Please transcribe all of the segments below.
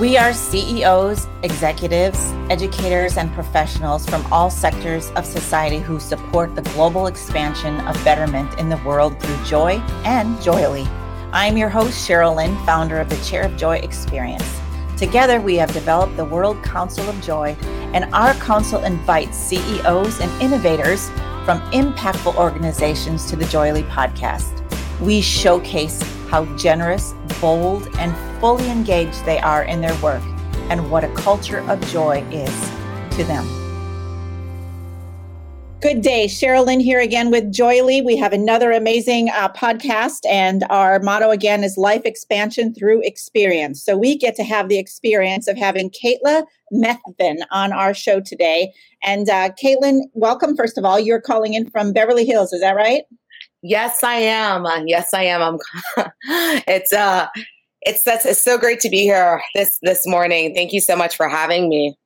We are CEOs, executives, educators, and professionals from all sectors of society who support the global expansion of betterment in the world through joy and Joyely. I'm your host, Cheryl Lynn, founder of the Chair of Joy Experience. Together, we have developed the World Council of Joy, and our council invites CEOs and innovators from impactful organizations to the Joyely podcast. We showcase how generous, bold, and fully engaged they are in their work and what a culture of joy is to them. Good day. Cheryl Lynn here again with Joyely. We have another amazing uh, podcast, and our motto again is life expansion through experience. So we get to have the experience of having Kaila Methven on our show today. And uh, Caitlin, welcome. First of all, you're calling in from Beverly Hills, is that right? Yes, I am. Uh, yes, I am. I'm. it's uh, it's that's it's so great to be here this this morning. Thank you so much for having me.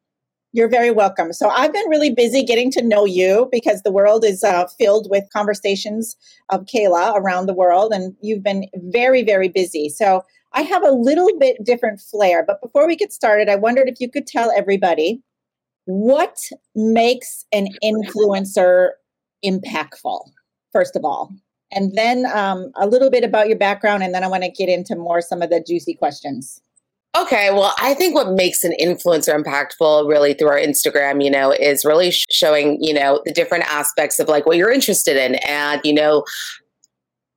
You're very welcome. So I've been really busy getting to know you because the world is uh, filled with conversations of Kaila around the world, and you've been very very busy. So I have a little bit different flair. But before we get started, I wondered if you could tell everybody what makes an influencer impactful. First of all and then um, a little bit about your background, and then I want to get into more some of the juicy questions. Okay, well, I think what makes an influencer impactful really through our Instagram, you know, is really showing, you know, the different aspects of like what you're interested in. And, you know,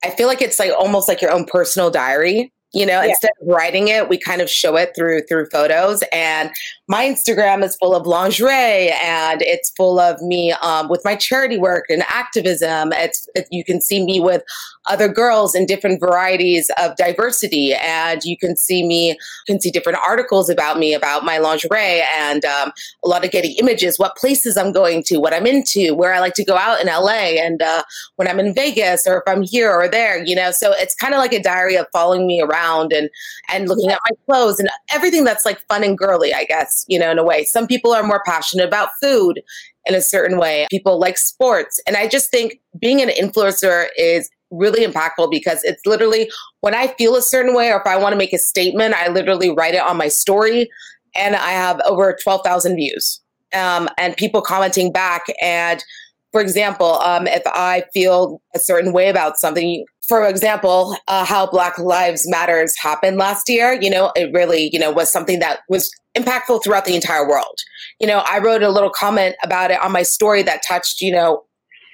I feel like it's like almost like your own personal diary you know yeah. instead of writing it we kind of show it through through photos and my instagram is full of lingerie and it's full of me um, with my charity work and activism it's it, you can see me with other girls in different varieties of diversity. And you can see me you can see different articles about me about my lingerie and um, a lot of getting images what places i'm going to what i'm into where i like to go out in la and uh, when i'm in vegas or if i'm here or there you know? So it's kind of like a diary of following me around and and looking at my clothes and everything that's like fun and girly i guess you know in a way. Some people are more passionate about food in a certain way. People like sports. And i just think being an influencer is really impactful because it's literally when I feel a certain way or if I want to make a statement, I literally write it on my story and I have over 12,000 views um, and people commenting back. And for example, um, if I feel a certain way about something, for example, uh, how Black Lives Matters happened last year, you know, it really, you know, was something that was impactful throughout the entire world. You know, I wrote a little comment about it on my story that touched, you know,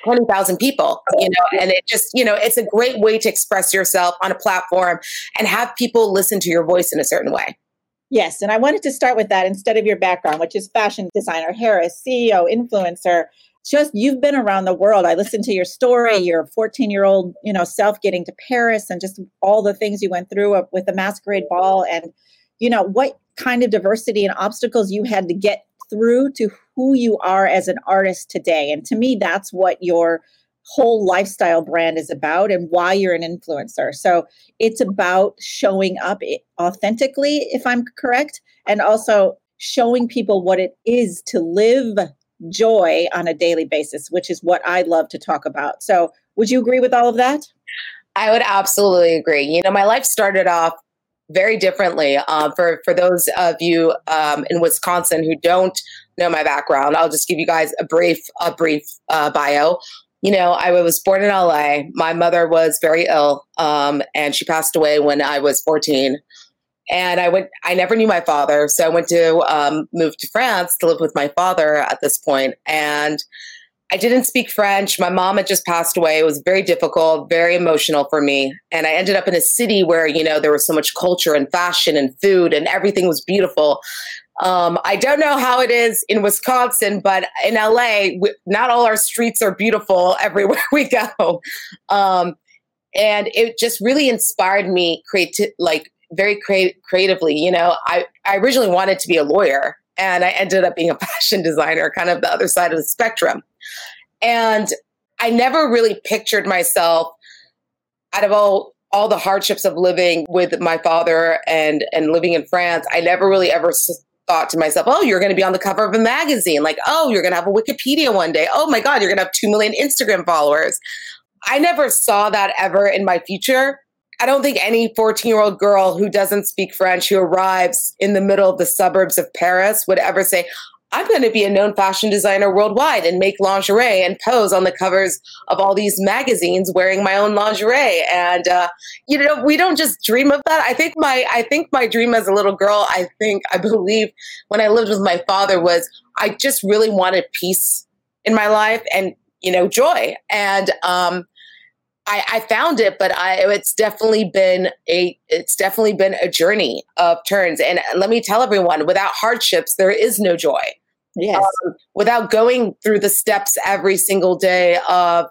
20,000 people, you know, and it just, you know, it's a great way to express yourself on a platform and have people listen to your voice in a certain way. Yes, and I wanted to start with that instead of your background, which is fashion designer, Harris, CEO, influencer. Just you've been around the world. I listened to your story, your 14 year old, you know, self getting to Paris and just all the things you went through with the masquerade ball and, you know, what kind of diversity and obstacles you had to get through to who you are as an artist today. And to me, that's what your whole lifestyle brand is about and why you're an influencer. So it's about showing up authentically, if I'm correct, and also showing people what it is to live joy on a daily basis, which is what I love to talk about. So would you agree with all of that? I would absolutely agree. You know, my life started off very differently. Uh, for for those of you um, in Wisconsin who don't know my background, I'll just give you guys a brief a brief uh, bio. You know, I was born in LA. My mother was very ill, um, and she passed away when I was 14. And I went. I never knew my father, so I went to um, move to France to live with my father at this point, and I didn't speak French. My mom had just passed away. It was very difficult, very emotional for me. And I ended up in a city where, you know, there was so much culture and fashion and food and everything was beautiful. Um, I don't know how it is in Wisconsin, but in LA, not all our streets are beautiful everywhere we go. Um, and it just really inspired me creati- like very crea- creatively. You know, I, I originally wanted to be a lawyer and I ended up being a fashion designer, kind of the other side of the spectrum. And I never really pictured myself out of all all the hardships of living with my father and and living in France. I never really ever thought to myself, "Oh, you're going to be on the cover of a magazine." Like, "Oh, you're going to have a Wikipedia one day." "Oh my god, you're going to have 2 million Instagram followers." I never saw that ever in my future. I don't think any 14 year old girl who doesn't speak French, who arrives in the middle of the suburbs of Paris, would ever say, I'm going to be a known fashion designer worldwide and make lingerie and pose on the covers of all these magazines wearing my own lingerie. And uh, you know, we don't just dream of that. I think my I think my dream as a little girl, I think I believe when I lived with my father was I just really wanted peace in my life and you know joy. And um, I, I, found it, but I, it's definitely been a it's definitely been a journey of turns. And let me tell everyone, without hardships, there is no joy. Yes. Um, without going through the steps every single day of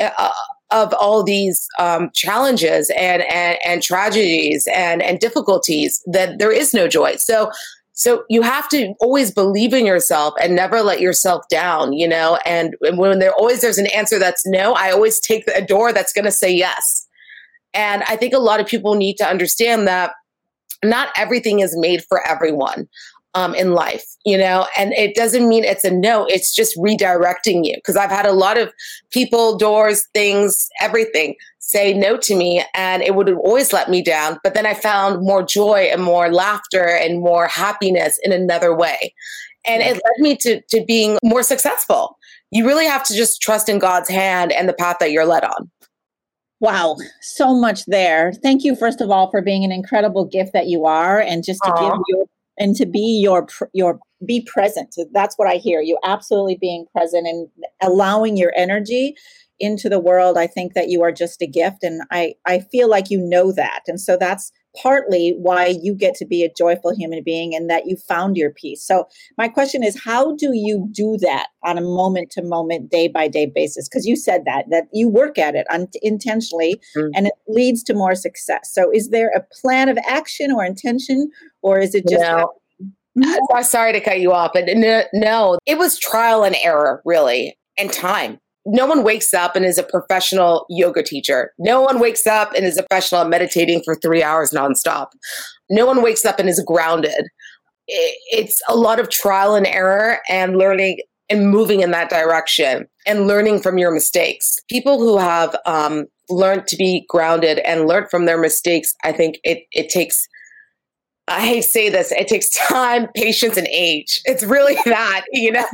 uh, of all these um, challenges and, and and tragedies and and difficulties, that there is no joy. So so you have to always believe in yourself and never let yourself down, you know. And, when there always there's an answer that's no, I always take a door that's going to say yes. And I think a lot of people need to understand that not everything is made for everyone um, in life, you know, and it doesn't mean it's a no, it's just redirecting you. Because I've had a lot of people, doors, things, everything say no to me and it would always let me down. But then I found more joy and more laughter and more happiness in another way. And it led me to, to being more successful. You really have to just trust in God's hand and the path that you're led on. Wow, so much there. Thank you, first of all, for being an incredible gift that you are, and just to Aww. give you and to be your your be present. That's what I hear. You absolutely being present and allowing your energy into the world i think that you are just a gift and i i feel like you know that and so that's partly why you get to be a joyful human being and that you found your peace. So my question is how do you do that on a moment to moment day by day basis? Because you said that that you work at it un- intentionally mm-hmm. and it leads to more success. So is there a plan of action or intention or is it just no. I'm sorry to cut you off, but no, no, it was trial and error, really, and time no one wakes up and is a professional yoga teacher. No one wakes up and is a professional meditating for three hours nonstop. No one wakes up and is grounded. It's a lot of trial and error and learning and moving in that direction and learning from your mistakes. People who have um, learned to be grounded and learned from their mistakes, I think it, it takes I hate to say this, it takes time, patience, and age. It's really that, you know.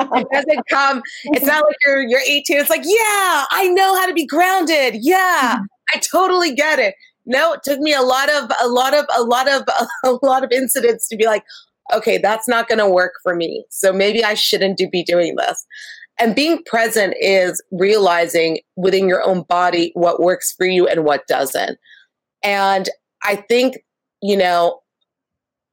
it doesn't come, it's not like you're you're 18. It's like, yeah, I know how to be grounded. Yeah, I totally get it. No, it took me a lot of a lot of a lot of a lot of incidents to be like, okay, that's not gonna work for me. So maybe I shouldn't do, be doing this. And being present is realizing within your own body what works for you and what doesn't. And I think you know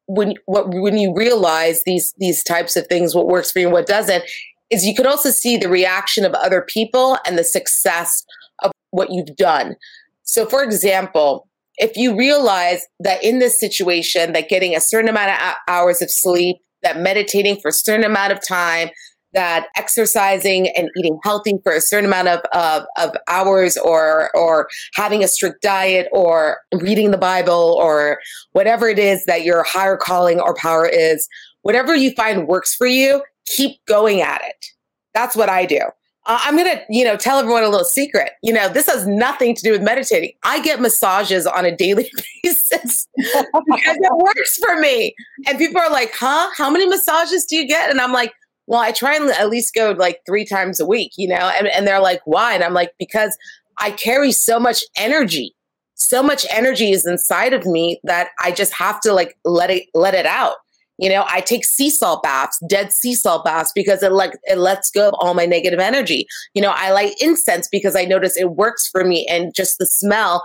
when what when you realize these these types of things what works for you and what doesn't is you can also see the reaction of other people and the success of what you've done. So for example if you realize that in this situation that getting a certain amount of hours of sleep that meditating for a certain amount of time that exercising and eating healthy for a certain amount of, of, of, hours or or having a strict diet or reading the bible or whatever it is that your higher calling or power is whatever you find works for you keep going at it. That's what i do. I'm gonna you know tell everyone a little secret. You know this has nothing to do with meditating. I get massages on a daily basis because it works for me. And people are like huh? How many massages do you get? And i'm like well, I try and at least go like three times a week, you know? And, and they're like, why? And I'm like, because I carry so much energy. So much energy is inside of me that I just have to like let it let it out. You know, I take sea salt baths, dead sea salt baths, because it like it lets go of all my negative energy. You know, I light incense because I notice it works for me, and just the smell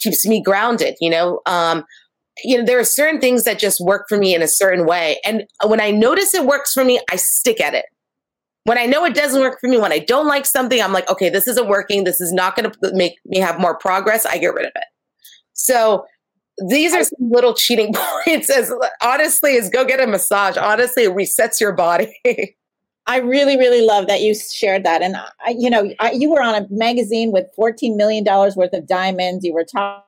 keeps me grounded. You know, um, you know, there are certain things that just work for me in a certain way. And when I notice it works for me, I stick at it. When I know it doesn't work for me, when I don't like something, I'm like, okay, this isn't working. This is not going to make me have more progress. I get rid of it. So these are some little cheating points. As honestly as go get a massage. Honestly, it resets your body. I really, really love that you shared that. And I, you know, I, you were on a magazine with $14 million worth of diamonds. You were talking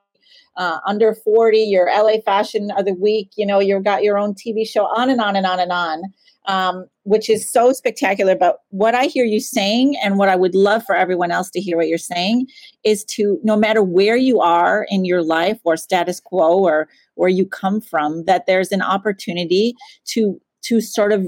uh, under 40, your LA Fashion of the Week, you know, you've got your own TV show, on and on and on and on, um, which is so spectacular. But what I hear you saying, and what I would love for everyone else to hear what you're saying, is to no matter where you are in your life or status quo or where you come from, that there's an opportunity to to sort of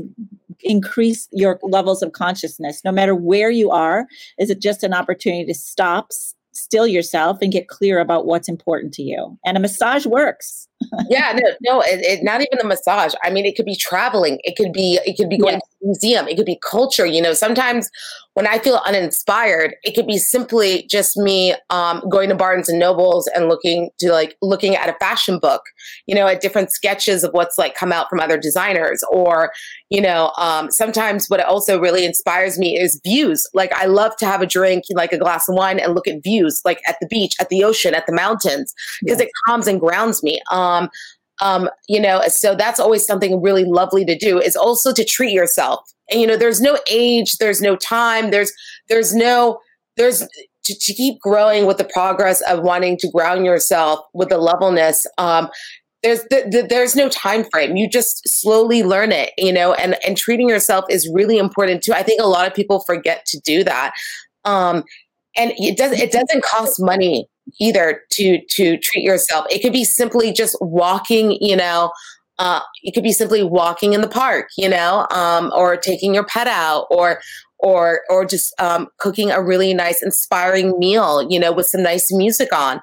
increase your levels of consciousness no matter where you are is it just an opportunity to stop still yourself and get clear about what's important to you. And a massage works. Yeah, no, no, it, it, not even the massage. I mean, it could be traveling. It could be, it could be going yes. to a museum. It could be culture. You know, sometimes when I feel uninspired, it could be simply just me um, going to Barnes and Nobles and looking to like looking at a fashion book, you know, at different sketches of what's like come out from other designers. Or, you know, um, sometimes what also really inspires me is views. Like I love to have a drink, like a glass of wine, and look at views, like at the beach, at the ocean, at the mountains, because yes. it calms and grounds me. Um, um, you know, so that's always something really lovely to do is also to treat yourself. And you know, there's no age, there's no time, there's there's no there's to, to keep growing with the progress of wanting to ground yourself with the levelness. Um, there's the, the, there's no time frame. You just slowly learn it, you know, and and treating yourself is really important too. I think a lot of people forget to do that. Um, and it doesn't it doesn't cost money either to to treat yourself. It could be simply just walking, you know, uh, it could be simply walking in the park, you know, um, or taking your pet out, or or or just um, cooking a really nice, inspiring meal, you know, with some nice music on.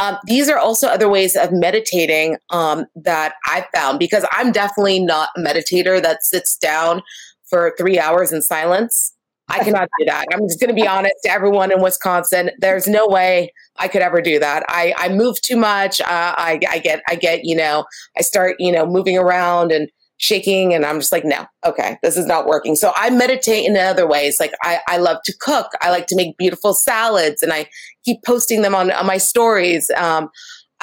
Um, these are also other ways of meditating um, that I've found because I'm definitely not a meditator that sits down for three hours in silence. I cannot do that. I'm just going to be honest to everyone in Wisconsin. There's no way I could ever do that. I, I move too much. Uh, I, I get, I get, you know, I start, you know, moving around and shaking and I'm just like, no, okay, this is not working. So I meditate in other ways. Like I, I love to cook. I like to make beautiful salads and I keep posting them on, on my stories. Um,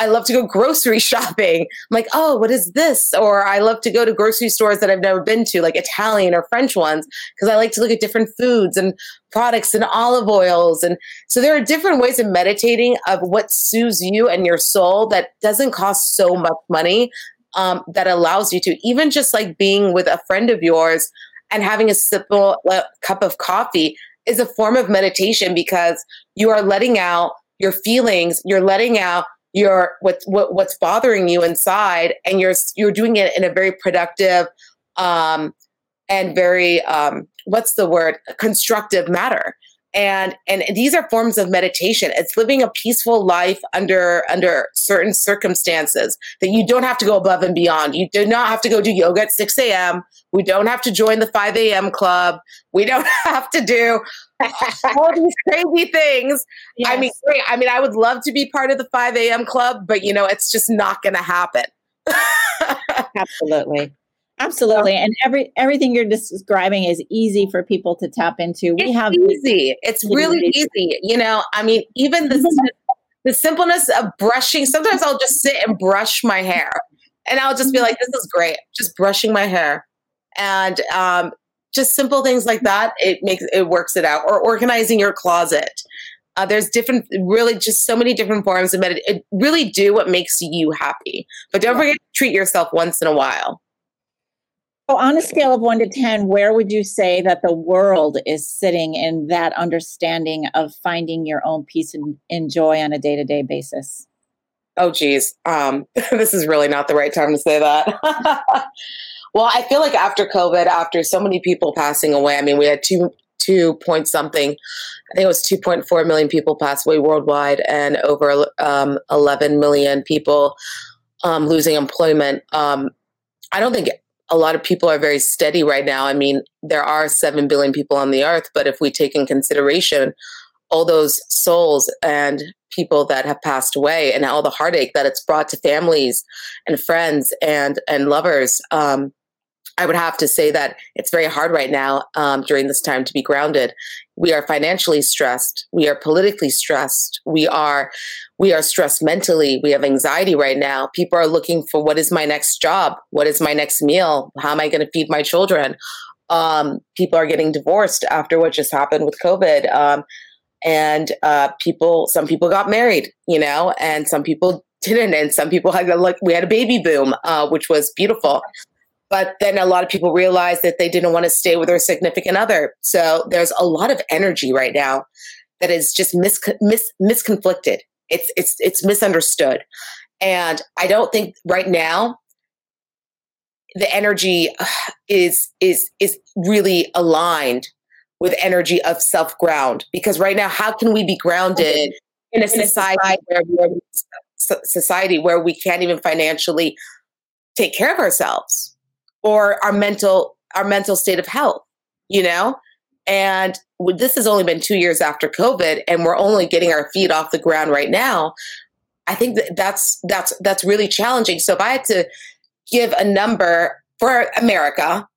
I love to go grocery shopping. I'm like, oh, what is this? Or I love to go to grocery stores that I've never been to, like Italian or French ones, because I like to look at different foods and products and olive oils. And so there are different ways of meditating of what soothes you and your soul that doesn't cost so much money, um, that allows you to even just like being with a friend of yours and having a simple uh, cup of coffee is a form of meditation because you are letting out your feelings, you're letting out your what, what what's bothering you inside and you're you're doing it in a very productive um and very um what's the word? Constructive matter. And and these are forms of meditation. It's living a peaceful life under under certain circumstances that you don't have to go above and beyond. You do not have to go do yoga at 6 a.m we don't have to join the 5 a.m club. We don't have to do all these crazy things yes. i mean great. i mean i would love to be part of the 5 a.m club but you know it's just not going to happen absolutely Absolutely. And every everything you're describing is easy for people to tap into. We it's have easy. It's really easy. You know, I mean, even the the simpleness of brushing, sometimes I'll just sit and brush my hair. And I'll just be like, this is great. Just brushing my hair. And um, just simple things like that, it makes it works it out. Or organizing your closet. Uh, there's different, really, just so many different forms of meditation. It really do what makes you happy, but don't forget to treat yourself once in a while. So, on a scale of one to 10, where would you say that the world is sitting in that understanding of finding your own peace and, and joy on a day to day basis? Oh, geez. Um, this is really not the right time to say that. well, I feel like after COVID, after so many people passing away, I mean, we had two, two point something, I think it was 2.4 million people pass away worldwide and over um, 11 million people um, losing employment. Um, I don't think a lot of people are very steady right now. I mean, there are 7 billion people on the earth, but if we take in consideration all those souls and people that have passed away and all the heartache that it's brought to families and friends and and lovers um, I would have to say that it's very hard right now um, during this time to be grounded. We are financially stressed. We are politically stressed. We are we are stressed mentally. We have anxiety right now. People are looking for what is my next job? What is my next meal? How am I going to feed my children? Um, people are getting divorced after what just happened with COVID. Um, and uh, people, some people got married, you know, and some people didn't, and some people had like we had a baby boom, uh, which was beautiful. But then a lot of people realized that they didn't want to stay with their significant other. So there's a lot of energy right now that is just mis, mis misconflicted. It's it's it's misunderstood, and I don't think right now the energy uh, is is is really aligned with energy of self ground because right now how can we be grounded in a society where society where we can't even financially take care of ourselves or our mental our mental state of health you know? And this has only been two years after covid and we're only getting our feet off the ground right now. I think that that's that's that's really challenging. So if i had to give a number for america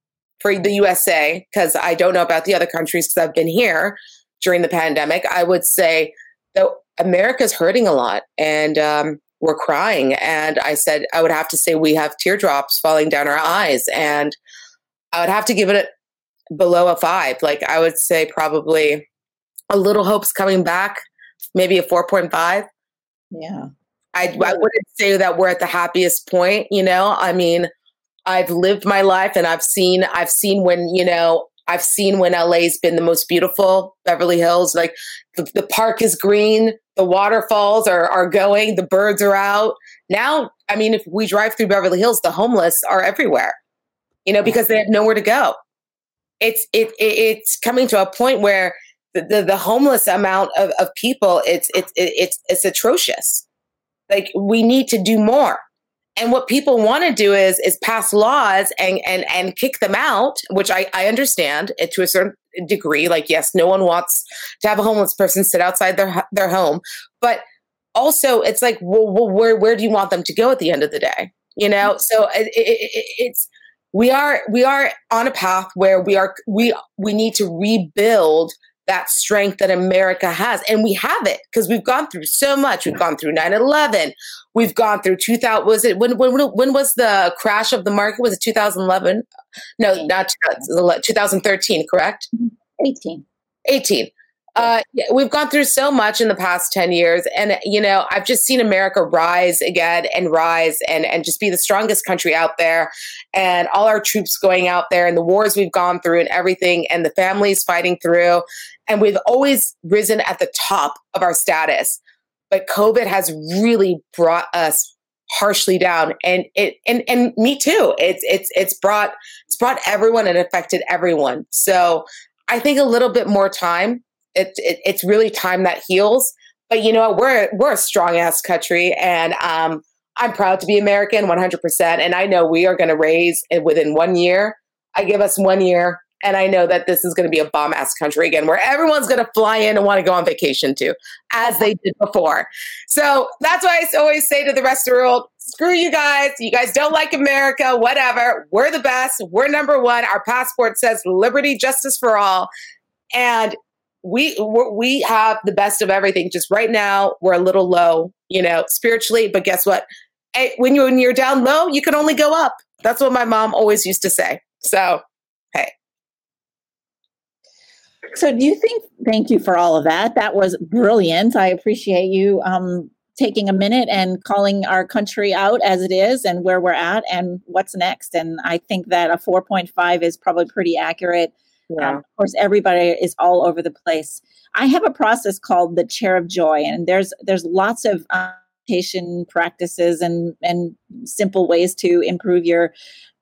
for the usa because i don't know about the other countries because i've been here during the pandemic i would say that america's hurting a lot. And um, we're crying. And I said, I would have to say we have teardrops falling down our eyes. And I would have to give it below a five. Like I would say probably a little hope's coming back, maybe a 4.5. Yeah. I, I wouldn't say that we're at the happiest point, you know. I mean, I've lived my life and I've seen I've seen when, you know, I've seen when LA's been the most beautiful, Beverly Hills, like the, the park is green, the waterfalls are, are going, the birds are out. Now, I mean, if we drive through Beverly Hills, the homeless are everywhere, you know, because they have nowhere to go. It's it, it it's coming to a point where the, the, the homeless amount of, of people, it's it's it's it's atrocious. Like we need to do more. And what people want to do is is pass laws and and and kick them out, which I, I understand it to a certain degree. Like, yes, no one wants to have a homeless person sit outside their their home, but also it's like, well, well where where do you want them to go at the end of the day? You know, mm-hmm. so it, it, it's we are we are on a path where we are we we need to rebuild that strength that America has. And we have it because we've gone through so much. We've gone through 9 11. We've gone through 2000. Was it when, when, when was the crash of the market? Was it 2011? No, not 2013, correct? 18. 18 uh, yeah, we've gone through so much in the past 10 years. And, you know, I've just seen America rise again and rise and, and just be the strongest country out there. And all our troops going out there and the wars we've gone through and everything and the families fighting through. And we've always risen at the top of our status. But COVID has really brought us harshly down and it and and me too it's it's it's brought it's brought everyone and affected everyone so i think a little bit more time it, it, it's really time that heals. But you know? We're we're a strong ass country, and um, I'm proud to be American, 100. percent And I know we are going to raise it within one year. I give us one year, and I know that this is going to be a bomb ass country again, where everyone's going to fly in and want to go on vacation to, as they did before. So that's why I always say to the rest of the world, screw you guys. You guys don't like America, whatever. We're the best. We're number one. Our passport says liberty, justice for all. And we we have the best of everything. Just right now, we're a little low, you know, spiritually. But guess what? When you when you're down low, you can only go up. That's what my mom always used to say. So. So, do you think? Thank you for all of that. That was brilliant. I appreciate you um, taking a minute and calling our country out as it is and where we're at and what's next. And I think that a 4.5 is probably pretty accurate yeah. Um, of course, everybody is all over the place. I have a process called the chair of joy, and there's there's lots of meditation practices and and simple ways to improve your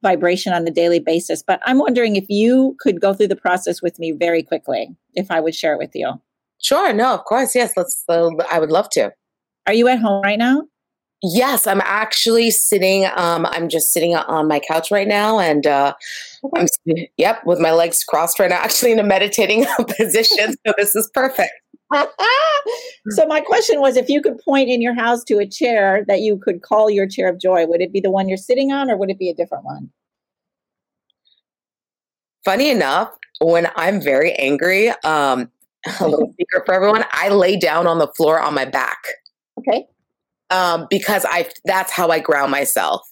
vibration on a daily basis. But I'm wondering if you could go through the process with me very quickly, if I would share it with you. Sure. No, of course. Yes. Let's. Uh, I would love to. Are you at home right now? Yes, I'm actually sitting. Um, I'm just sitting on my couch right now, and uh, I'm yep with my legs crossed right now, actually in a meditating position. So this is perfect. so my question was, if you could point in your house to a chair that you could call your chair of joy, would it be the one you're sitting on, or would it be a different one? Funny enough, when I'm very angry, um, a little secret for everyone, I lay down on the floor on my back. Okay um, because I that's how I ground myself.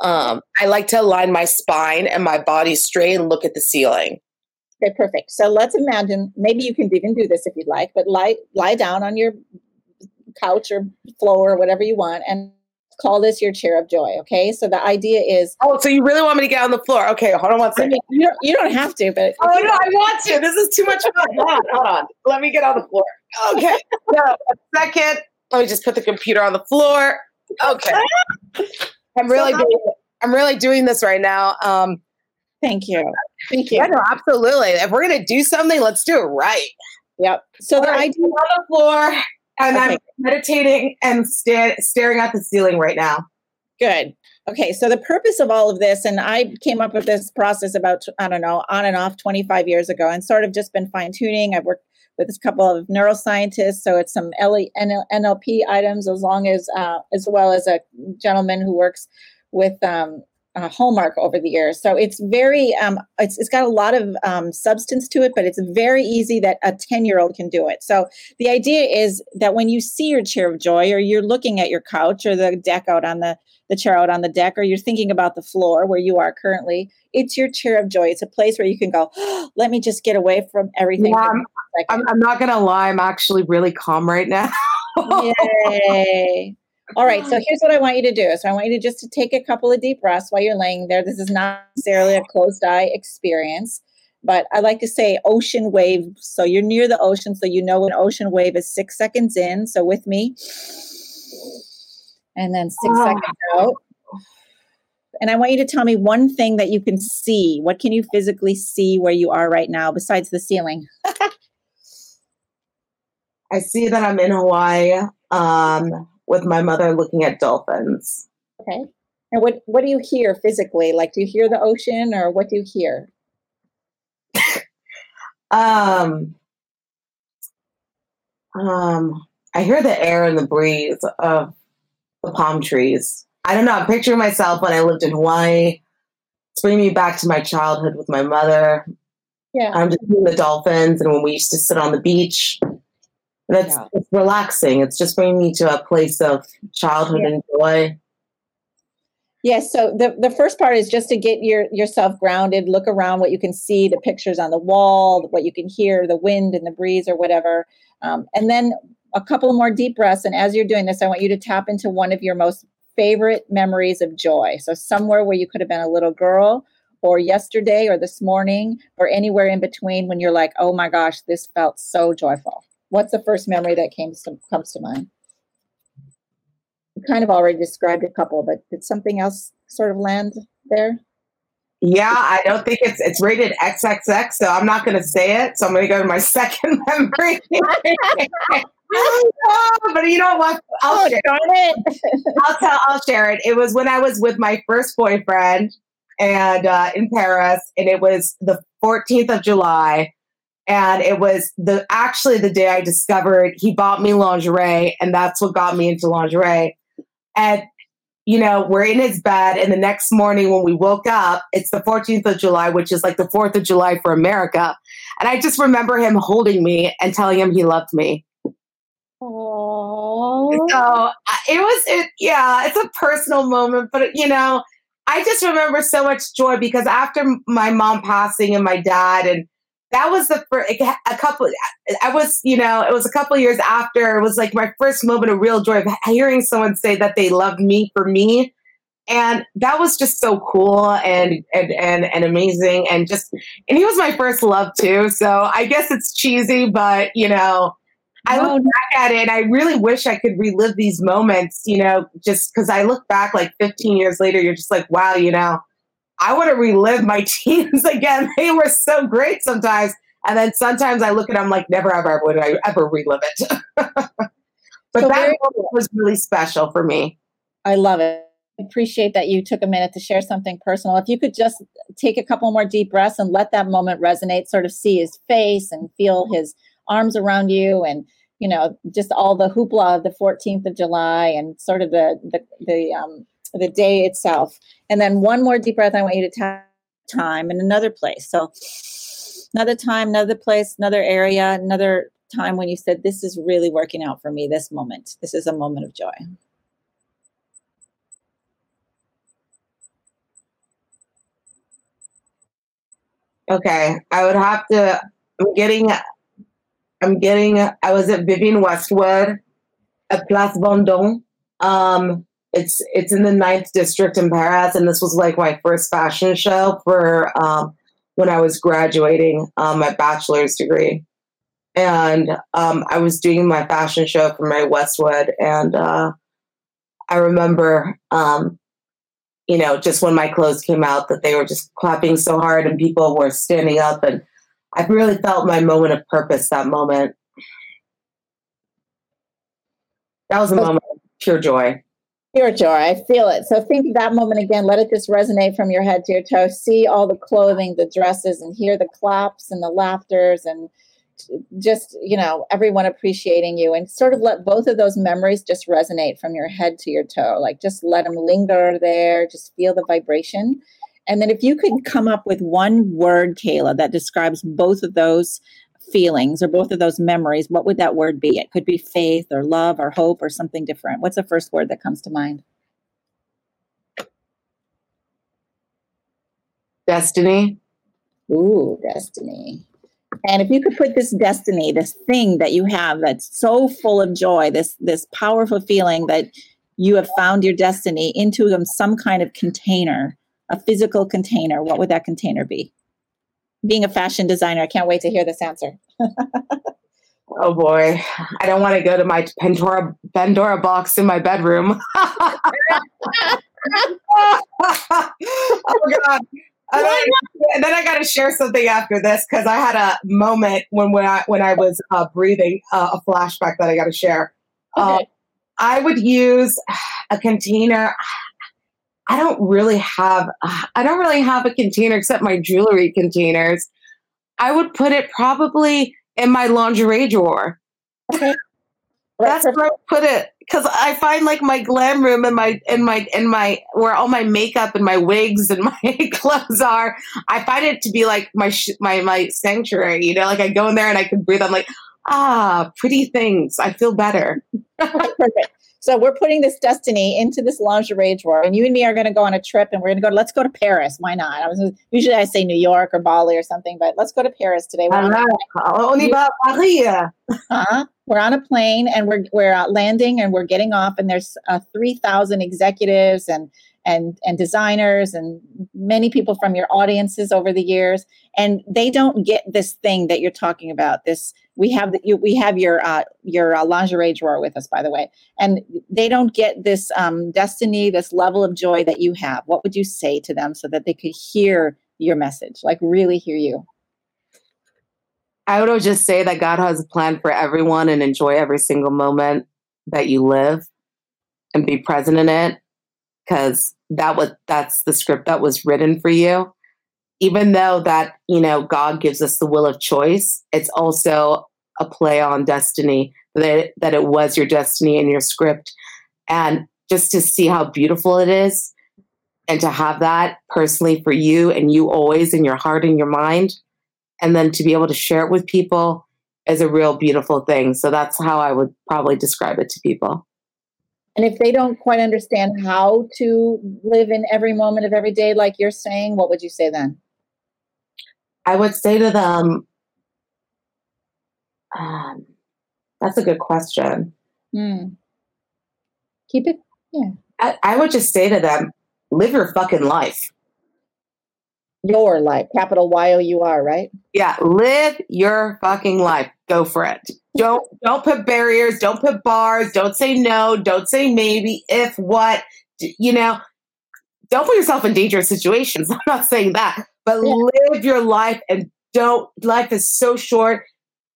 Um, I like to align my spine and my body straight and look at the ceiling. Okay, perfect. So let's imagine maybe you can even do this if you'd like, but lie lie down on your couch or floor or whatever you want and call this your chair of joy. Okay. So the idea is. Oh, so you really want me to get on the floor? Okay, hold on one second. I mean, you, don't, you don't have to, but. Oh, no, I want to. This is too much fun. hold on, hold on. Let me get on the floor. Okay. No, a second. Let me just put the computer on the floor. Okay. I'm really so doing I'm really doing this right now. Um, thank you. Thank you. Yeah, no, absolutely. If we're gonna do something, let's do it right. Yep. So All the right, idea on the floor, and okay. I'm meditating and sta- staring at the ceiling right now. Good. Okay, so the purpose of all of this, and I came up with this process about, I don't know, on and off 25 years ago, and sort of just been fine tuning. I've worked with a couple of neuroscientists, so it's some NLP items, as long as, uh, as well as a gentleman who works with um, uh, Hallmark over the years. So it's very, um, it's, it's got a lot of um, substance to it, but it's very easy that a 10 year old can do it. So the idea is that when you see your chair of joy or you're looking at your couch or the deck out on the, the chair out on the deck, or you're thinking about the floor where you are currently, it's your chair of joy. It's a place where you can go, oh, let me just get away from everything. Yeah, I'm, I'm, not going to lie. I'm actually really calm right now. Yay. All right, so here's what I want you to do. So I want you to just to take a couple of deep breaths while you're laying there. This is not necessarily a closed eye experience, but I like to say ocean wave. So you're near the ocean, so you know an ocean wave is six seconds in. So with me, and then six oh. seconds out. And I want you to tell me one thing that you can see. What can you physically see where you are right now besides the ceiling? I see that I'm in Hawaii. Um, with my mother looking at dolphins. Okay. And what what do you hear physically? Like do you hear the ocean or what do you hear? um um I hear the air and the breeze of the palm trees. I don't know. I'm picturing myself when I lived in Hawaii. It's bringing me back to my childhood with my mother. Yeah. I'm just seeing the dolphins and when we used to sit on the beach that's yeah. it's relaxing. It's just bringing me to a place of childhood yeah. and joy. Yes. so the, the first part is just to get your yourself grounded. Look around what you can see, the pictures on the wall, what you can hear, the wind and the breeze or whatever. Um, and then a couple more deep breaths. And as you're doing this, I want you to tap into one of your most favorite memories of joy. So somewhere where you could have been a little girl or yesterday or this morning or anywhere in between when you're like, oh my gosh, this felt so joyful what's the first memory that came to, comes to mind? You kind of already described a couple, but did something else sort of land there? Yeah, I don't think it's it's rated XXX, so I'm not going to say it. So I'm going to go to my second memory. oh, but you know what? I'll oh, share it. I'll tell. I'll share it. It was when I was with my first boyfriend, and uh, in Paris, and it was the 14th of July, and it was the actually the day I discovered he bought me lingerie, and that's what got me into lingerie. And you know, we're in his bed, and the next morning when we woke up, it's the 14th of July, which is like the 4th of July for America. And I just remember him holding me and telling him he loved me. Aww. So it was, it, yeah, it's a personal moment, but you know, I just remember so much joy because after my mom passing and my dad and that was the first, a couple, I was, you know, it was a couple years after, it was like my first moment of real joy of hearing someone say that they loved me for me. And that was just so cool and, and, and, and amazing. And just, and he was my first love too. So I guess it's cheesy, but you know, I look back at it. I really wish I could relive these moments, you know, just because I look back like 15 years later, you're just like, wow, you know, I want to relive my teens again. They were so great sometimes. And then sometimes I look at them like, never ever would I ever relive it. but so that was really special for me. I love it. I appreciate that you took a minute to share something personal. If you could just take a couple more deep breaths and let that moment resonate, sort of see his face and feel his arms around you and you know just all the hoopla of the 14th of July and sort of the the, the um, the day itself. And then one more deep breath. I want you to tap time in another place. So another time, another place, another area, another time when you said, This is really working out for me, this moment. This is a moment of joy. Okay. I would have to I'm getting I'm getting I was at Vivienne Westwood at Place Vendôme. Um it's it's in the ninth district in Paris, and this was like my first fashion show for um, when I was graduating um, my bachelor's degree, and um, I was doing my fashion show for my Westwood, and uh, I remember, um, you know, just when my clothes came out, that they were just clapping so hard, and people were standing up, and I really felt my moment of purpose that moment. That was a moment of pure joy. Joy. I feel it. So think of that moment again. Let it just resonate from your head to your toe. See all the clothing, the dresses, and hear the claps and the laughters and just, you know, everyone appreciating you and sort of let both of those memories just resonate from your head to your toe. Like just let them linger there. Just feel the vibration. And then if you could come up with one word, Kaila, that describes both of those feelings or both of those memories, what would that word be? It could be faith or love or hope or something different. What's the first word that comes to mind? Destiny. Ooh, destiny. And if you could put this destiny, this thing that you have that's so full of joy, this this powerful feeling that you have found your destiny into um, some kind of container, a physical container, what would that container be? Being a fashion designer, I can't wait to hear this answer. oh boy, I don't want to go to my Pandora Pandora box in my bedroom. oh god. And then I got to share something after this because I had a moment when when I when I was uh, breathing uh, a flashback that I got to share. Okay. Uh, I would use a container. I don't really have I don't really have a container except my jewelry containers. I would put it probably in my lingerie drawer. Okay. That's where I put it because I find like my glam room and my and my and my where all my makeup and my wigs and my clothes are. I find it to be like my sh- my my sanctuary. You know, like I go in there and I can breathe. I'm like, ah, pretty things. I feel better. Perfect. So we're putting this destiny into this lingerie drawer, and you and me are going to go on a trip, and we're going to go. Let's go to Paris. Why not? I was usually I say New York or Bali or something, but let's go to Paris today. We're on, uh-huh. we're on a plane, and we're we're uh, landing, and we're getting off, and there's uh, three thousand executives and and and designers and many people from your audiences over the years and they don't get this thing that you're talking about this we have the, you, we have your uh, your uh, lingerie drawer with us by the way and they don't get this um, destiny this level of joy that you have. What would you say to them so that they could hear your message like really hear you? I would just say that god has a plan for everyone and enjoy every single moment that you live and be present in it because that was that's the script that was written for you. Even though that you know god gives us the will of choice it's also a play on destiny that that it was your destiny and your script. And just to see how beautiful it is and to have that personally for you and you always in your heart and your mind and then to be able to share it with people is a real beautiful thing. So that's how i would probably describe it to people and if they don't quite understand how to live in every moment of every day, like you're saying, what would you say then? I would say to them, um, that's a good question. Mm. Keep it, yeah. I, I would just say to them, live your fucking life. Your life, capital Y O U R, right? Yeah, live your fucking life. Go for it. Don't don't put barriers. Don't put bars. Don't say no. Don't say maybe. If what you know. Don't put yourself in dangerous situations. I'm not saying that, but yeah. live your life and don't. Life is so short.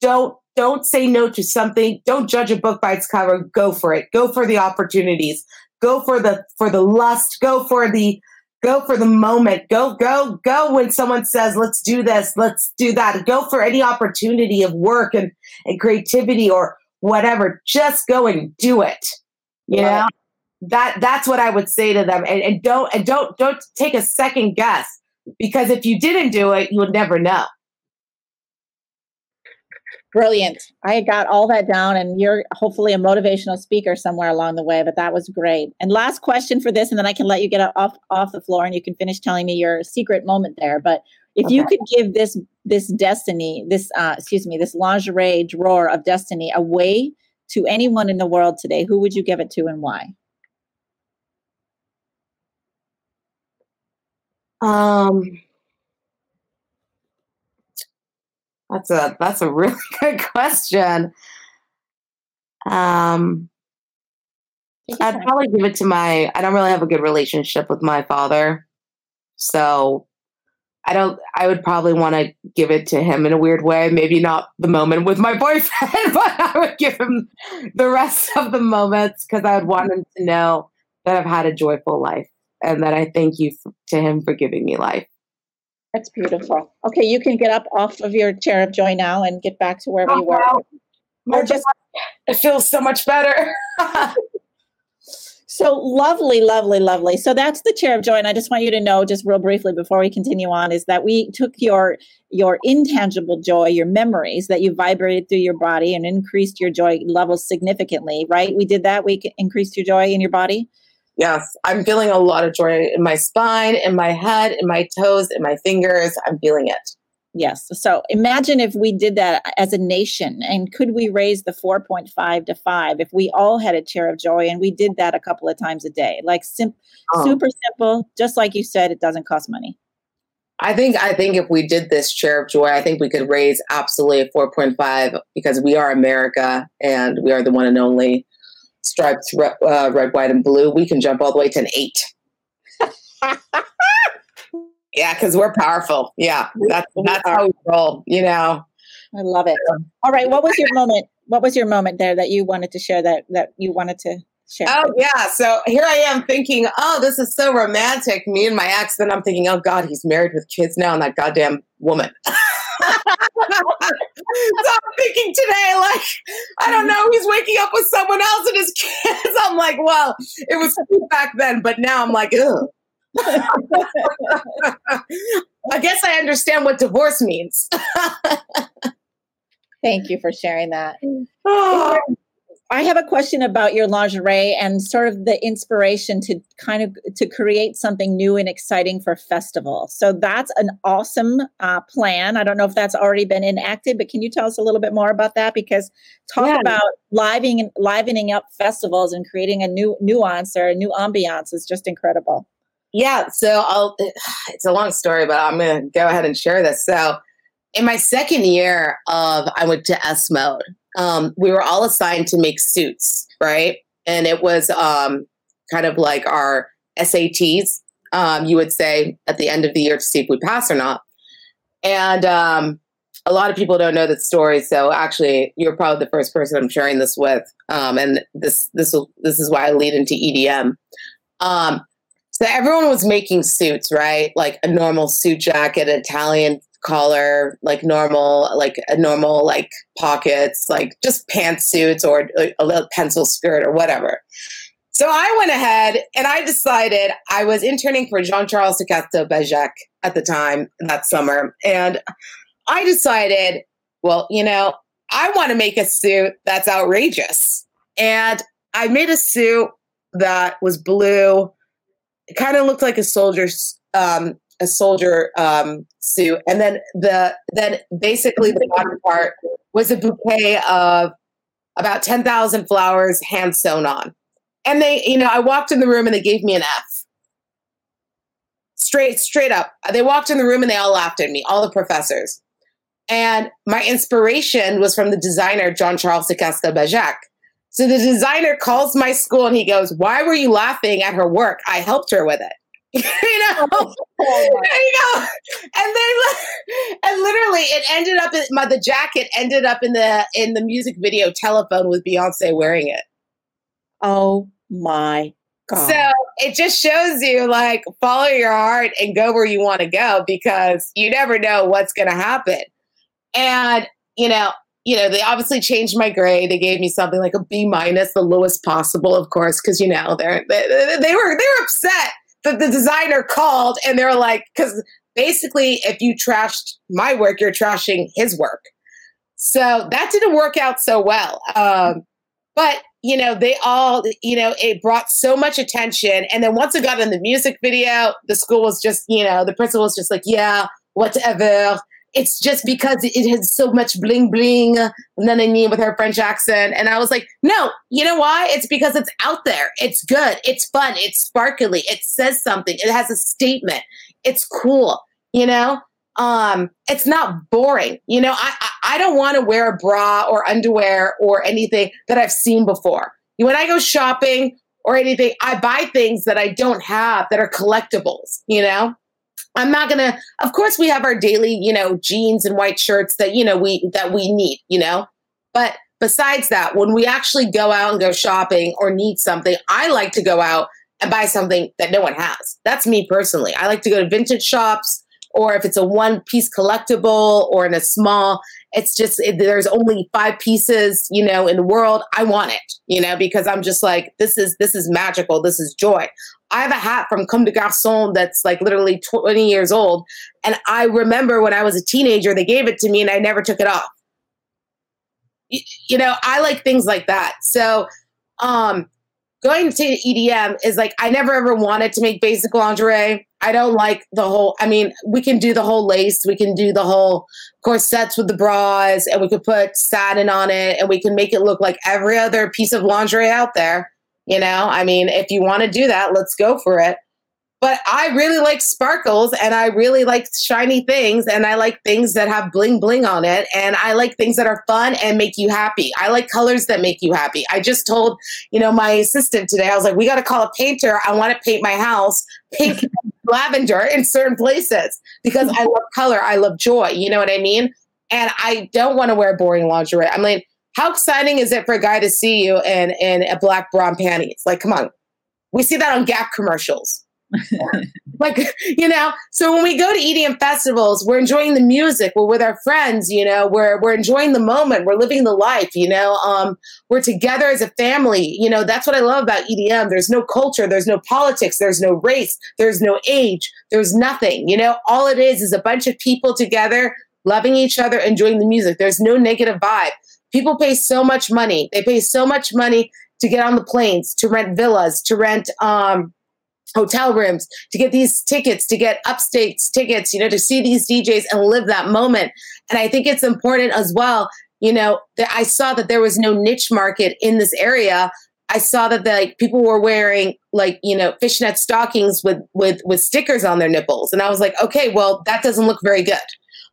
Don't don't say no to something. Don't judge a book by its cover. Go for it. Go for the opportunities. Go for the for the lust. Go for the go for the moment. Go, go, go when someone says, let's do this, let's do that. Go for any opportunity of work and, and creativity or whatever. Just go and do it. You right. know? That that's what I would say to them. And, and don't and don't don't take a second guess because if you didn't do it, you would never know. Brilliant. I got all that down, and you're hopefully a motivational speaker somewhere along the way, but that was great. And last question for this, and then I can let you get off, off the floor and you can finish telling me your secret moment there. But if okay. you could give this this destiny, this uh, excuse me, this lingerie drawer of destiny away to anyone in the world today, who would you give it to and why? Um that's a that's a really good question. Um, I'd probably give it to my. I don't really have a good relationship with my father, so I don't. I would probably want to give it to him in a weird way. Maybe not the moment with my boyfriend, but I would give him the rest of the moments because I would want him to know that I've had a joyful life and that I thank you f- to him for giving me life. That's beautiful. Okay, you can get up off of your chair of joy now and get back to wherever you were. wow. Or just It feels so much better. So lovely, lovely, lovely. So that's the chair of joy, and I just want you to know, just real briefly before we continue on, is that we took your your intangible joy, your memories that you vibrated through your body, and increased your joy levels significantly. Right? We did that. We increased your joy in your body. Yes, I'm feeling a lot of joy in my spine, in my head, in my toes, in my fingers. I'm feeling it. Yes. So imagine if we did that as a nation, and could we raise the 4.5 to 5 if we all had a chair of joy and we did that a couple of times a day? Like sim- Oh. super simple, just like you said, it doesn't cost money. I think I think if we did this chair of joy, I think we could raise absolutely a 4.5 because we are America and we are the one and only striped red, uh, red, white, and blue. We can jump all the way to an eight. yeah, because we're powerful. Yeah, that's that's how we roll. You know. I love it. All right. What was your moment? What was your moment there that you wanted to share that that you wanted to share? Oh yeah. So here I am thinking, oh, this is so romantic. Me and my ex. Then I'm thinking, oh God, he's married with kids now, and that goddamn woman. so today, like, I don't know, he's waking up with someone else and his kids. I'm like, well, it was back then, but now I'm like, ugh. I guess I understand what divorce means. Thank you for sharing that. Oh, I have a question about your lingerie and sort of the inspiration to kind of to create something new and exciting for festival. So that's an awesome uh, plan. I don't know if that's already been enacted, but can you tell us a little bit more about that? Because talk Yeah. about livening livening up festivals and creating a new nuance or a new ambiance is just incredible. Yeah, so I'll it's a long story, but I'm gonna go ahead and share this. So in my second year of I went to ESMOD, um, we were all assigned to make suits, right? And it was um, kind of like our SATs, um, you would say at the end of the year to see if we pass or not. And um, a lot of people don't know that story, so actually, you're probably the first person I'm sharing this with. Um, and this this this is why I lead into EDM. Um, so everyone was making suits, right? Like a normal suit jacket, Italian collar, like normal, like a normal like pockets, like just pantsuits or a little pencil skirt or whatever. So I went ahead and I decided I was interning for Jean Charles de Castelbajac at the time that summer, and I decided, well, you know, I want to make a suit that's outrageous, and I made a suit that was blue. It kind of looked like a soldier's um, a soldier um, suit, and then the then basically the bottom part was a bouquet of about ten thousand flowers hand sewn on. And they, you know, I walked in the room and they gave me an F. Straight, straight up. They walked in the room and they all laughed at me, all the professors. And my inspiration was from the designer John Charles de Castelbajac. So the designer calls my school and he goes, Why were you laughing at her work? I helped her with it. you know? Oh there you go. And then and literally it ended up in my the jacket ended up in the in the music video telephone with Beyonce wearing it. Oh my god! So it just shows you like follow your heart and go where you want to go because you never know what's gonna happen. And you know, you know, they obviously changed my grade. They gave me something like a B minus, the lowest possible, of course, because you know they're they, they were they were upset that the designer called and they're like, because basically, if you trashed my work, you're trashing his work. So that didn't work out so well. Um, but you know, they all, you know, it brought so much attention. And then once it got in the music video, the school was just, you know, the principal was just like, yeah, whatever. It's just because it has so much bling bling. And then I mean with her French accent. And I was like, no, you know why? It's because it's out there. It's good. It's fun. It's sparkly. It says something. It has a statement. It's cool. You know? Um, it's not boring. You know, I I, I don't want to wear a bra or underwear or anything that I've seen before. When I go shopping or anything, I buy things that I don't have that are collectibles, you know? I'm not gonna. Of course, we have our daily, you know, jeans and white shirts that you know we that we need, you know. But besides that, when we actually go out and go shopping or need something, I like to go out and buy something that no one has. That's me personally. I like to go to vintage shops, or if it's a one piece collectible or in a small, it's just it, there's only five pieces, you know, in the world. I want it, you know, because I'm just like this is this is magical. This is joy. I have a hat from Comme des Garçons that's like literally 20 years old. And I remember when I was a teenager, they gave it to me and I never took it off. You, you know, I like things like that. So, um, going to EDM is like, I never ever wanted to make basic lingerie. I don't like the whole, I mean, we can do the whole lace, we can do the whole corsets with the bras, and we could put satin on it, and we can make it look like every other piece of lingerie out there. You know, I mean, if you want to do that, let's go for it. But I really like sparkles and I really like shiny things and I like things that have bling bling on it and I like things that are fun and make you happy. I like colors that make you happy. I just told, you know, my assistant today, I was like, we got to call a painter. I want to paint my house pink lavender in certain places because I love color. I love joy. You know what I mean? And I don't want to wear boring lingerie. I'm like, how exciting is it for a guy to see you in, in a black bra and panties? Like, come on. We see that on Gap commercials. Like, you know, so when we go to EDM festivals, we're enjoying the music, we're with our friends, you know, we're we're enjoying the moment, we're living the life, you know. Um, we're together as a family. You know, that's what I love about EDM. There's no culture, there's no politics, there's no race, there's no age, there's nothing. You know, all it is is a bunch of people together loving each other, enjoying the music. There's no negative vibe. People pay so much money. They pay so much money to get on the planes, to rent villas, to rent um, hotel rooms, to get these tickets, to get upstate tickets, you know, to see these DJs and live that moment. And I think it's important as well. You know, that I saw that there was no niche market in this area. I saw that the, like people were wearing like you know fishnet stockings with with with stickers on their nipples, and I was like, okay, well that doesn't look very good.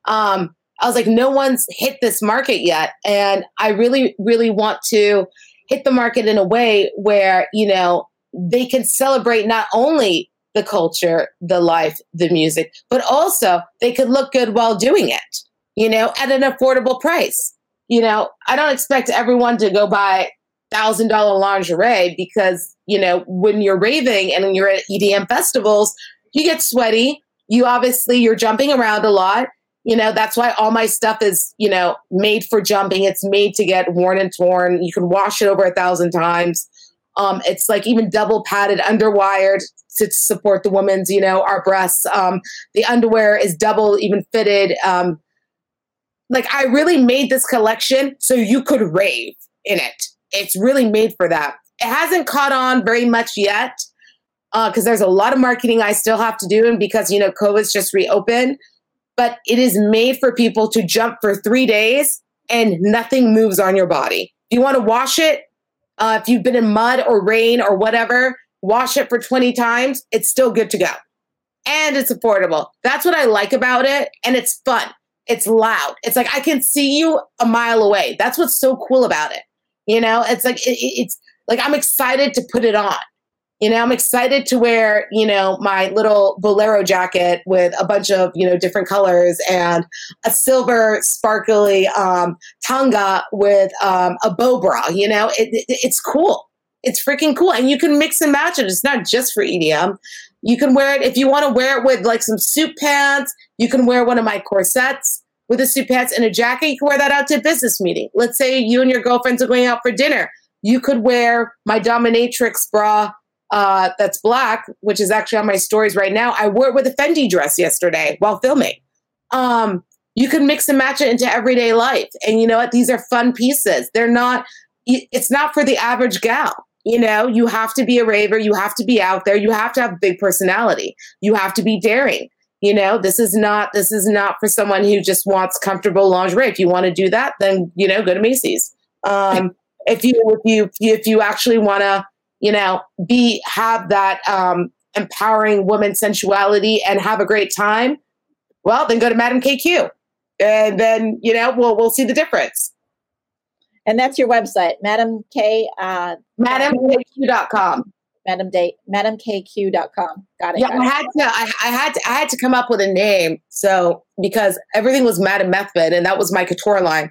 Um, I was like, no one's hit this market yet. And I really, really want to hit the market in a way where, you know, they can celebrate not only the culture, the life, the music, but also they could look good while doing it, you know, at an affordable price. You know, I don't expect everyone to go buy thousand dollar lingerie because, you know, when you're raving and you're at EDM festivals, you get sweaty. You obviously you're jumping around a lot you know, that's why all my stuff is, you know, made for jumping. It's made to get worn and torn. You can wash it over a thousand times. Um, it's like even double padded, underwired to support the woman's, you know, our breasts. Um, the underwear is double, even fitted. Um, like I really made this collection so you could rave in it. It's really made for that. It hasn't caught on very much yet because uh, there's a lot of marketing I still have to do, and because you know COVID's just reopened but it is made for people to jump for three days and nothing moves on your body. If you want to wash it, uh, if you've been in mud or rain or whatever, wash it for 20 times. It's still good to go. And it's affordable. That's what I like about it. And it's fun. It's loud. It's like I can see you a mile away. That's what's so cool about it. You know, it's like, it, it's like I'm excited to put it on. You know, I'm excited to wear, you know, my little bolero jacket with a bunch of, you know, different colors and a silver sparkly um, tanga with um, a bow bra. You know, it, it, it's cool. It's freaking cool. And you can mix and match it. It's not just for EDM. You can wear it if you want to wear it with like some suit pants. You can wear one of my corsets with a suit pants and a jacket. You can wear that out to a business meeting. Let's say you and your girlfriends are going out for dinner. You could wear my dominatrix bra uh, that's black, which is actually on my stories right now. I wore it with a Fendi dress yesterday while filming. Um, you can mix and match it into everyday life. And you know what? These are fun pieces. They're not, it's not for the average gal. You know, you have to be a raver. You have to be out there. You have to have a big personality. You have to be daring. You know, this is not this is not for someone who just wants comfortable lingerie. If you want to do that, then you know, go to Macy's. Um, if you if you if you actually want to, you know, be have that um, empowering woman sensuality and have a great time, well, then go to Madame KQ, and then you know we'll we'll see the difference. And that's your website, Madam K. Uh, MadameKQ.com. Madam Day, MadameKQ.com. Got it. Yeah, got I it. had to. I, I had to. I had to come up with a name. So because everything was Madame Methven, and that was my couture line.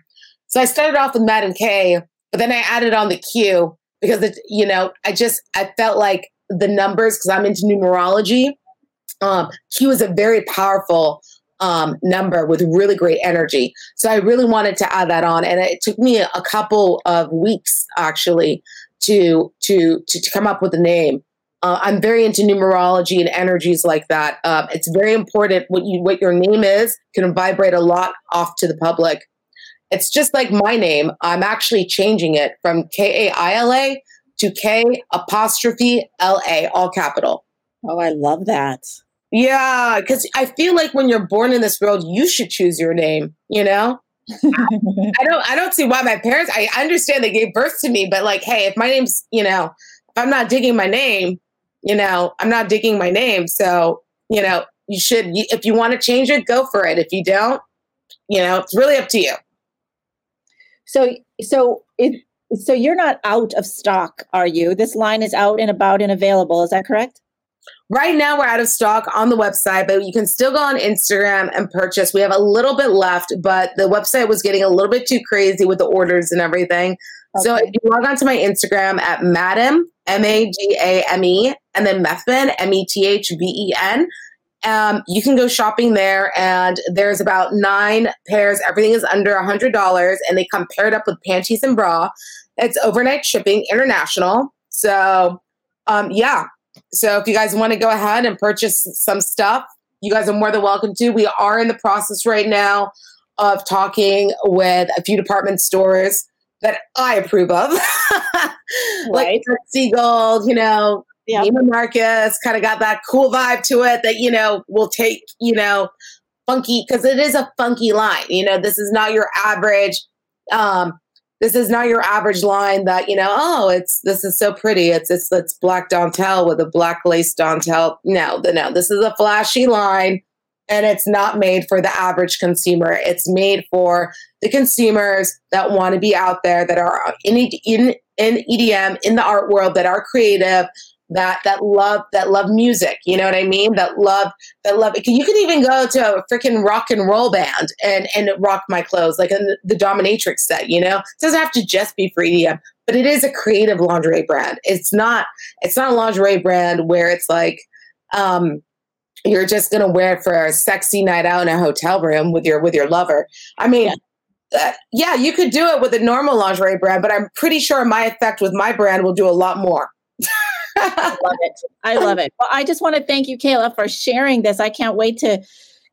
So I started off with Madame K, but then I added on the Q because it, you know, I just I felt like the numbers because I'm into numerology. Um, Q is a very powerful um, number with really great energy. So I really wanted to add that on, and it took me a, couple of weeks actually to to to, to come up with a name. Uh, I'm very into numerology and energies like that. Um, it's very important what you what your name is can vibrate a lot off to the public. It's just like my name. I'm actually changing it from K A I L A to K apostrophe L A, all capital. Oh, I love that. Yeah, because I feel like when you're born in this world, you should choose your name. You know, I don't. I don't see why my parents. I understand they gave birth to me, but like, hey, if my name's, you know, if I'm not digging my name, you know, I'm not digging my name. So, you know, you should. If you want to change it, go for it. If you don't, you know, it's really up to you. So, so it, so you're not out of stock, are you? This line is out and about and available. Is that correct? Right now, we're out of stock on the website, but you can still go on Instagram and purchase. We have a little bit left, but the website was getting a little bit too crazy with the orders and everything. So if you log on to my Instagram at Madam, M A G A M E, and then Methven, M E T H V E N, um, you can go shopping there. And there's about nine pairs. Everything is under a $100, and they come paired up with panties and bra. It's overnight shipping, international. So, um, yeah. So if you guys want to go ahead and purchase some stuff, you guys are more than welcome to. We are in the process right now of talking with a few department stores that I approve of. like Right. Seagold, you know, Yeah. Neiman Marcus kind of got that cool vibe to it that, you know, will take, you know, funky, because it is a funky line. You know, this is not your average, um, this is not your average line that, you know, oh, it's this is so pretty. It's it's it's black dentelle with a black lace dentelle. No, the no, this is a flashy line and it's not made for the average consumer. It's made for the consumers that want to be out there that are in in in EDM in the art world that are creative that that love that love music you know what i mean? That love that love you can even go to a freaking rock and roll band and and rock my clothes like in the, the dominatrix set you know? It doesn't have to just be for edm but it is a creative lingerie brand. It's not it's not a lingerie brand where it's like um you're just gonna wear it for a sexy night out in a hotel room with your with your lover. I mean uh, yeah, you could do it with a normal lingerie brand, but I'm pretty sure my effect with my brand will do a lot more. I love it. I love it. Well, I just want to thank you, Kaila, for sharing this. I can't wait to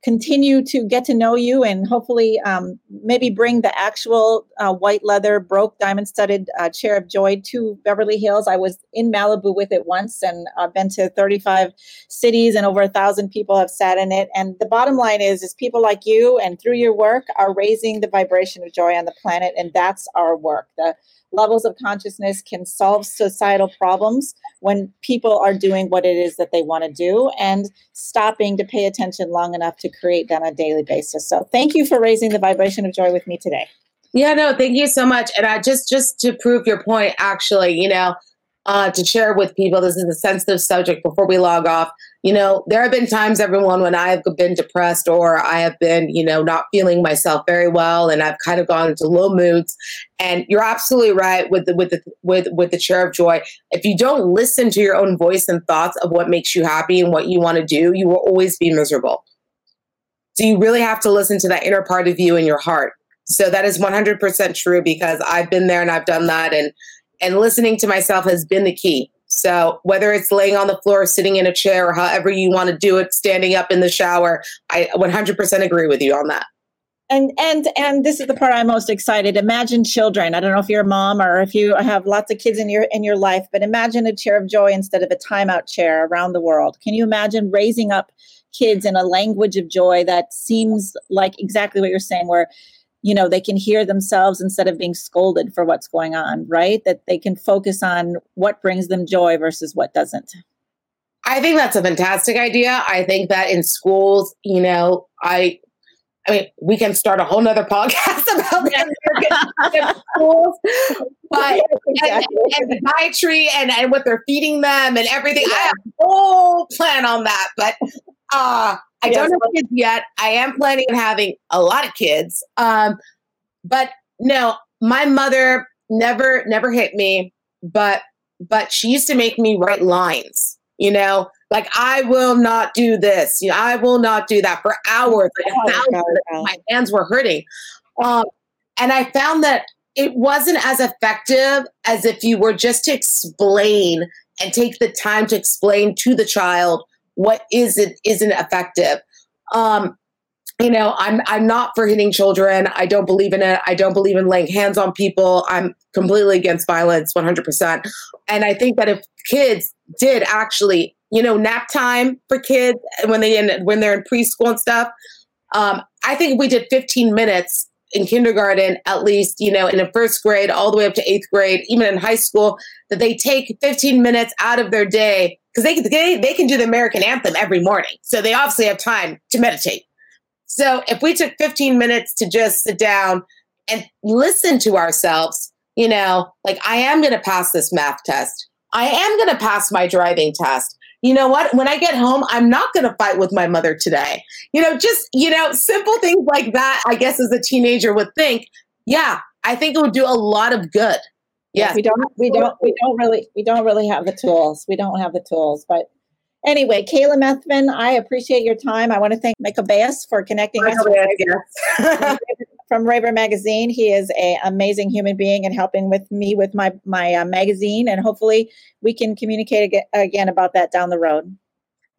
continue to get to know you and hopefully um, maybe bring the actual uh, white leather broke diamond studded uh, chair of joy to beverly hills i was in malibu with it once and i've been to 35 cities and over a thousand people have sat in it and the bottom line is is people like you and through your work are raising the vibration of joy on the planet and that's our work the levels of consciousness can solve societal problems when people are doing what it is that they want to do and stopping to pay attention long enough to create that on a daily basis. So thank you for raising the vibration of joy with me today. Yeah, no, thank you so much. And I just just to prove your point, actually, you know, uh, to share with people, this is a sensitive subject before we log off. You know, there have been times, everyone, when I have been depressed or I have been, you know, not feeling myself very well, and I've kind of gone into low moods. And you're absolutely right with the with the with with the chair of joy. If you don't listen to your own voice and thoughts of what makes you happy and what you want to do, you will always be miserable. So you really have to listen to that inner part of you in your heart. So that is 100% true because I've been there and I've done that and and listening to myself has been the key. So whether it's laying on the floor, sitting in a chair, or however you want to do it, standing up in the shower, I 100% agree with you on that. And and and this is the part I'm most excited. Imagine children. I don't know if you're a mom or if you have lots of kids in your in your life, but imagine a chair of joy instead of a timeout chair around the world. Can you imagine raising up kids in a language of joy that seems like exactly what you're saying, where you know they can hear themselves instead of being scolded for what's going on right? That they can focus on what brings them joy versus what doesn't. I think that's a fantastic idea. I think that in schools you know i I mean, we can start a whole nother podcast about the American schools, but and, and dietary and, and what they're feeding them and everything. I have a whole plan on that, but uh, I yes. don't have kids yet. I am planning on having a lot of kids. Um, but no, my mother never never hit me, but but she used to make me write lines, you know, like I will not do this, you know, I will not do that for hours, like oh, hours, my hands were hurting. Um, and I found that it wasn't as effective as if you were just to explain and take the time to explain to the child what isn't isn't effective. Um, you know, I'm I'm not for hitting children. I don't believe in it. I don't believe in laying hands on people. I'm completely against violence, 100%. And I think that if kids did actually, you know, nap time for kids when they in when they're in preschool and stuff, um, I think we did 15 minutes in kindergarten, at least, you know, in the first grade, all the way up to eighth grade, even in high school, that they take 15 minutes out of their day because they, they, they can do the American anthem every morning. So they obviously have time to meditate. So if we took 15 minutes to just sit down and listen to ourselves, you know, like I am going to pass this math test. I am going to pass my driving test. You know what? When I get home, I'm not going to fight with my mother today. You know, just, you know, simple things like that, I guess, as a teenager would think, yeah, I think it would do a lot of good. Yes. We don't we don't we don't really we don't really have the tools. We don't have the tools. But anyway, Kaila Methven, I appreciate your time. I want to thank Michael Bass for connecting Michael us Bass, from Raver Magazine. He is an amazing human being and helping with me with my my uh, magazine, and hopefully we can communicate again about that down the road.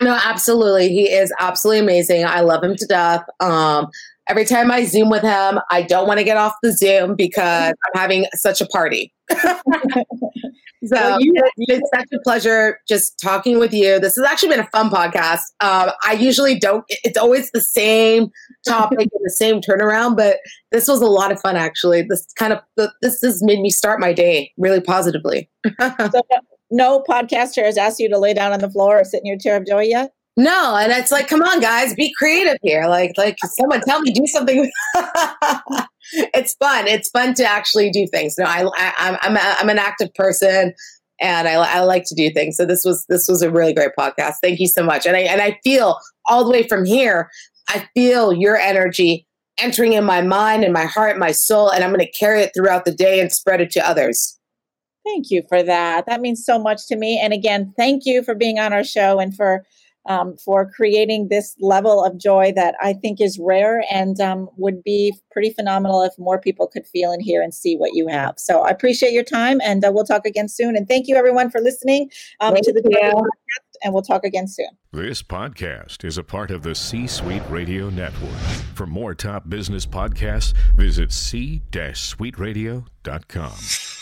No, absolutely. He is absolutely amazing. I love him to death. Um, every time I Zoom with him, I don't want to get off the Zoom because I'm having such a party. so well, you, it's such a pleasure just talking with you. This has actually been a fun podcast. Um, I usually don't, it's always the same topic and the same turnaround, but this was a lot of fun actually. This kind of, this has made me start my day really positively. so no podcaster has asked you to lay down on the floor or sit in your chair of joy yet? No, and it's like, come on, guys, be creative here. Like, like someone tell me do something. it's fun. It's fun to actually do things. No, I, I I'm I'm, a, I'm an active person, and I, I like to do things. So this was this was a really great podcast. Thank you so much. And I and I feel all the way from here. I feel your energy entering in my mind and my heart, my soul, and I'm going to carry it throughout the day and spread it to others. Thank you for that. That means so much to me. And again, thank you for being on our show and for um, for creating this level of joy that I think is rare and um, would be pretty phenomenal if more people could feel and hear and see what you have. So I appreciate your time and uh, we'll talk again soon. And thank you everyone for listening um, to the podcast and we'll talk again soon. This podcast is a part of the C Suite Radio Network. For more top business podcasts, visit c-suiteradio.com.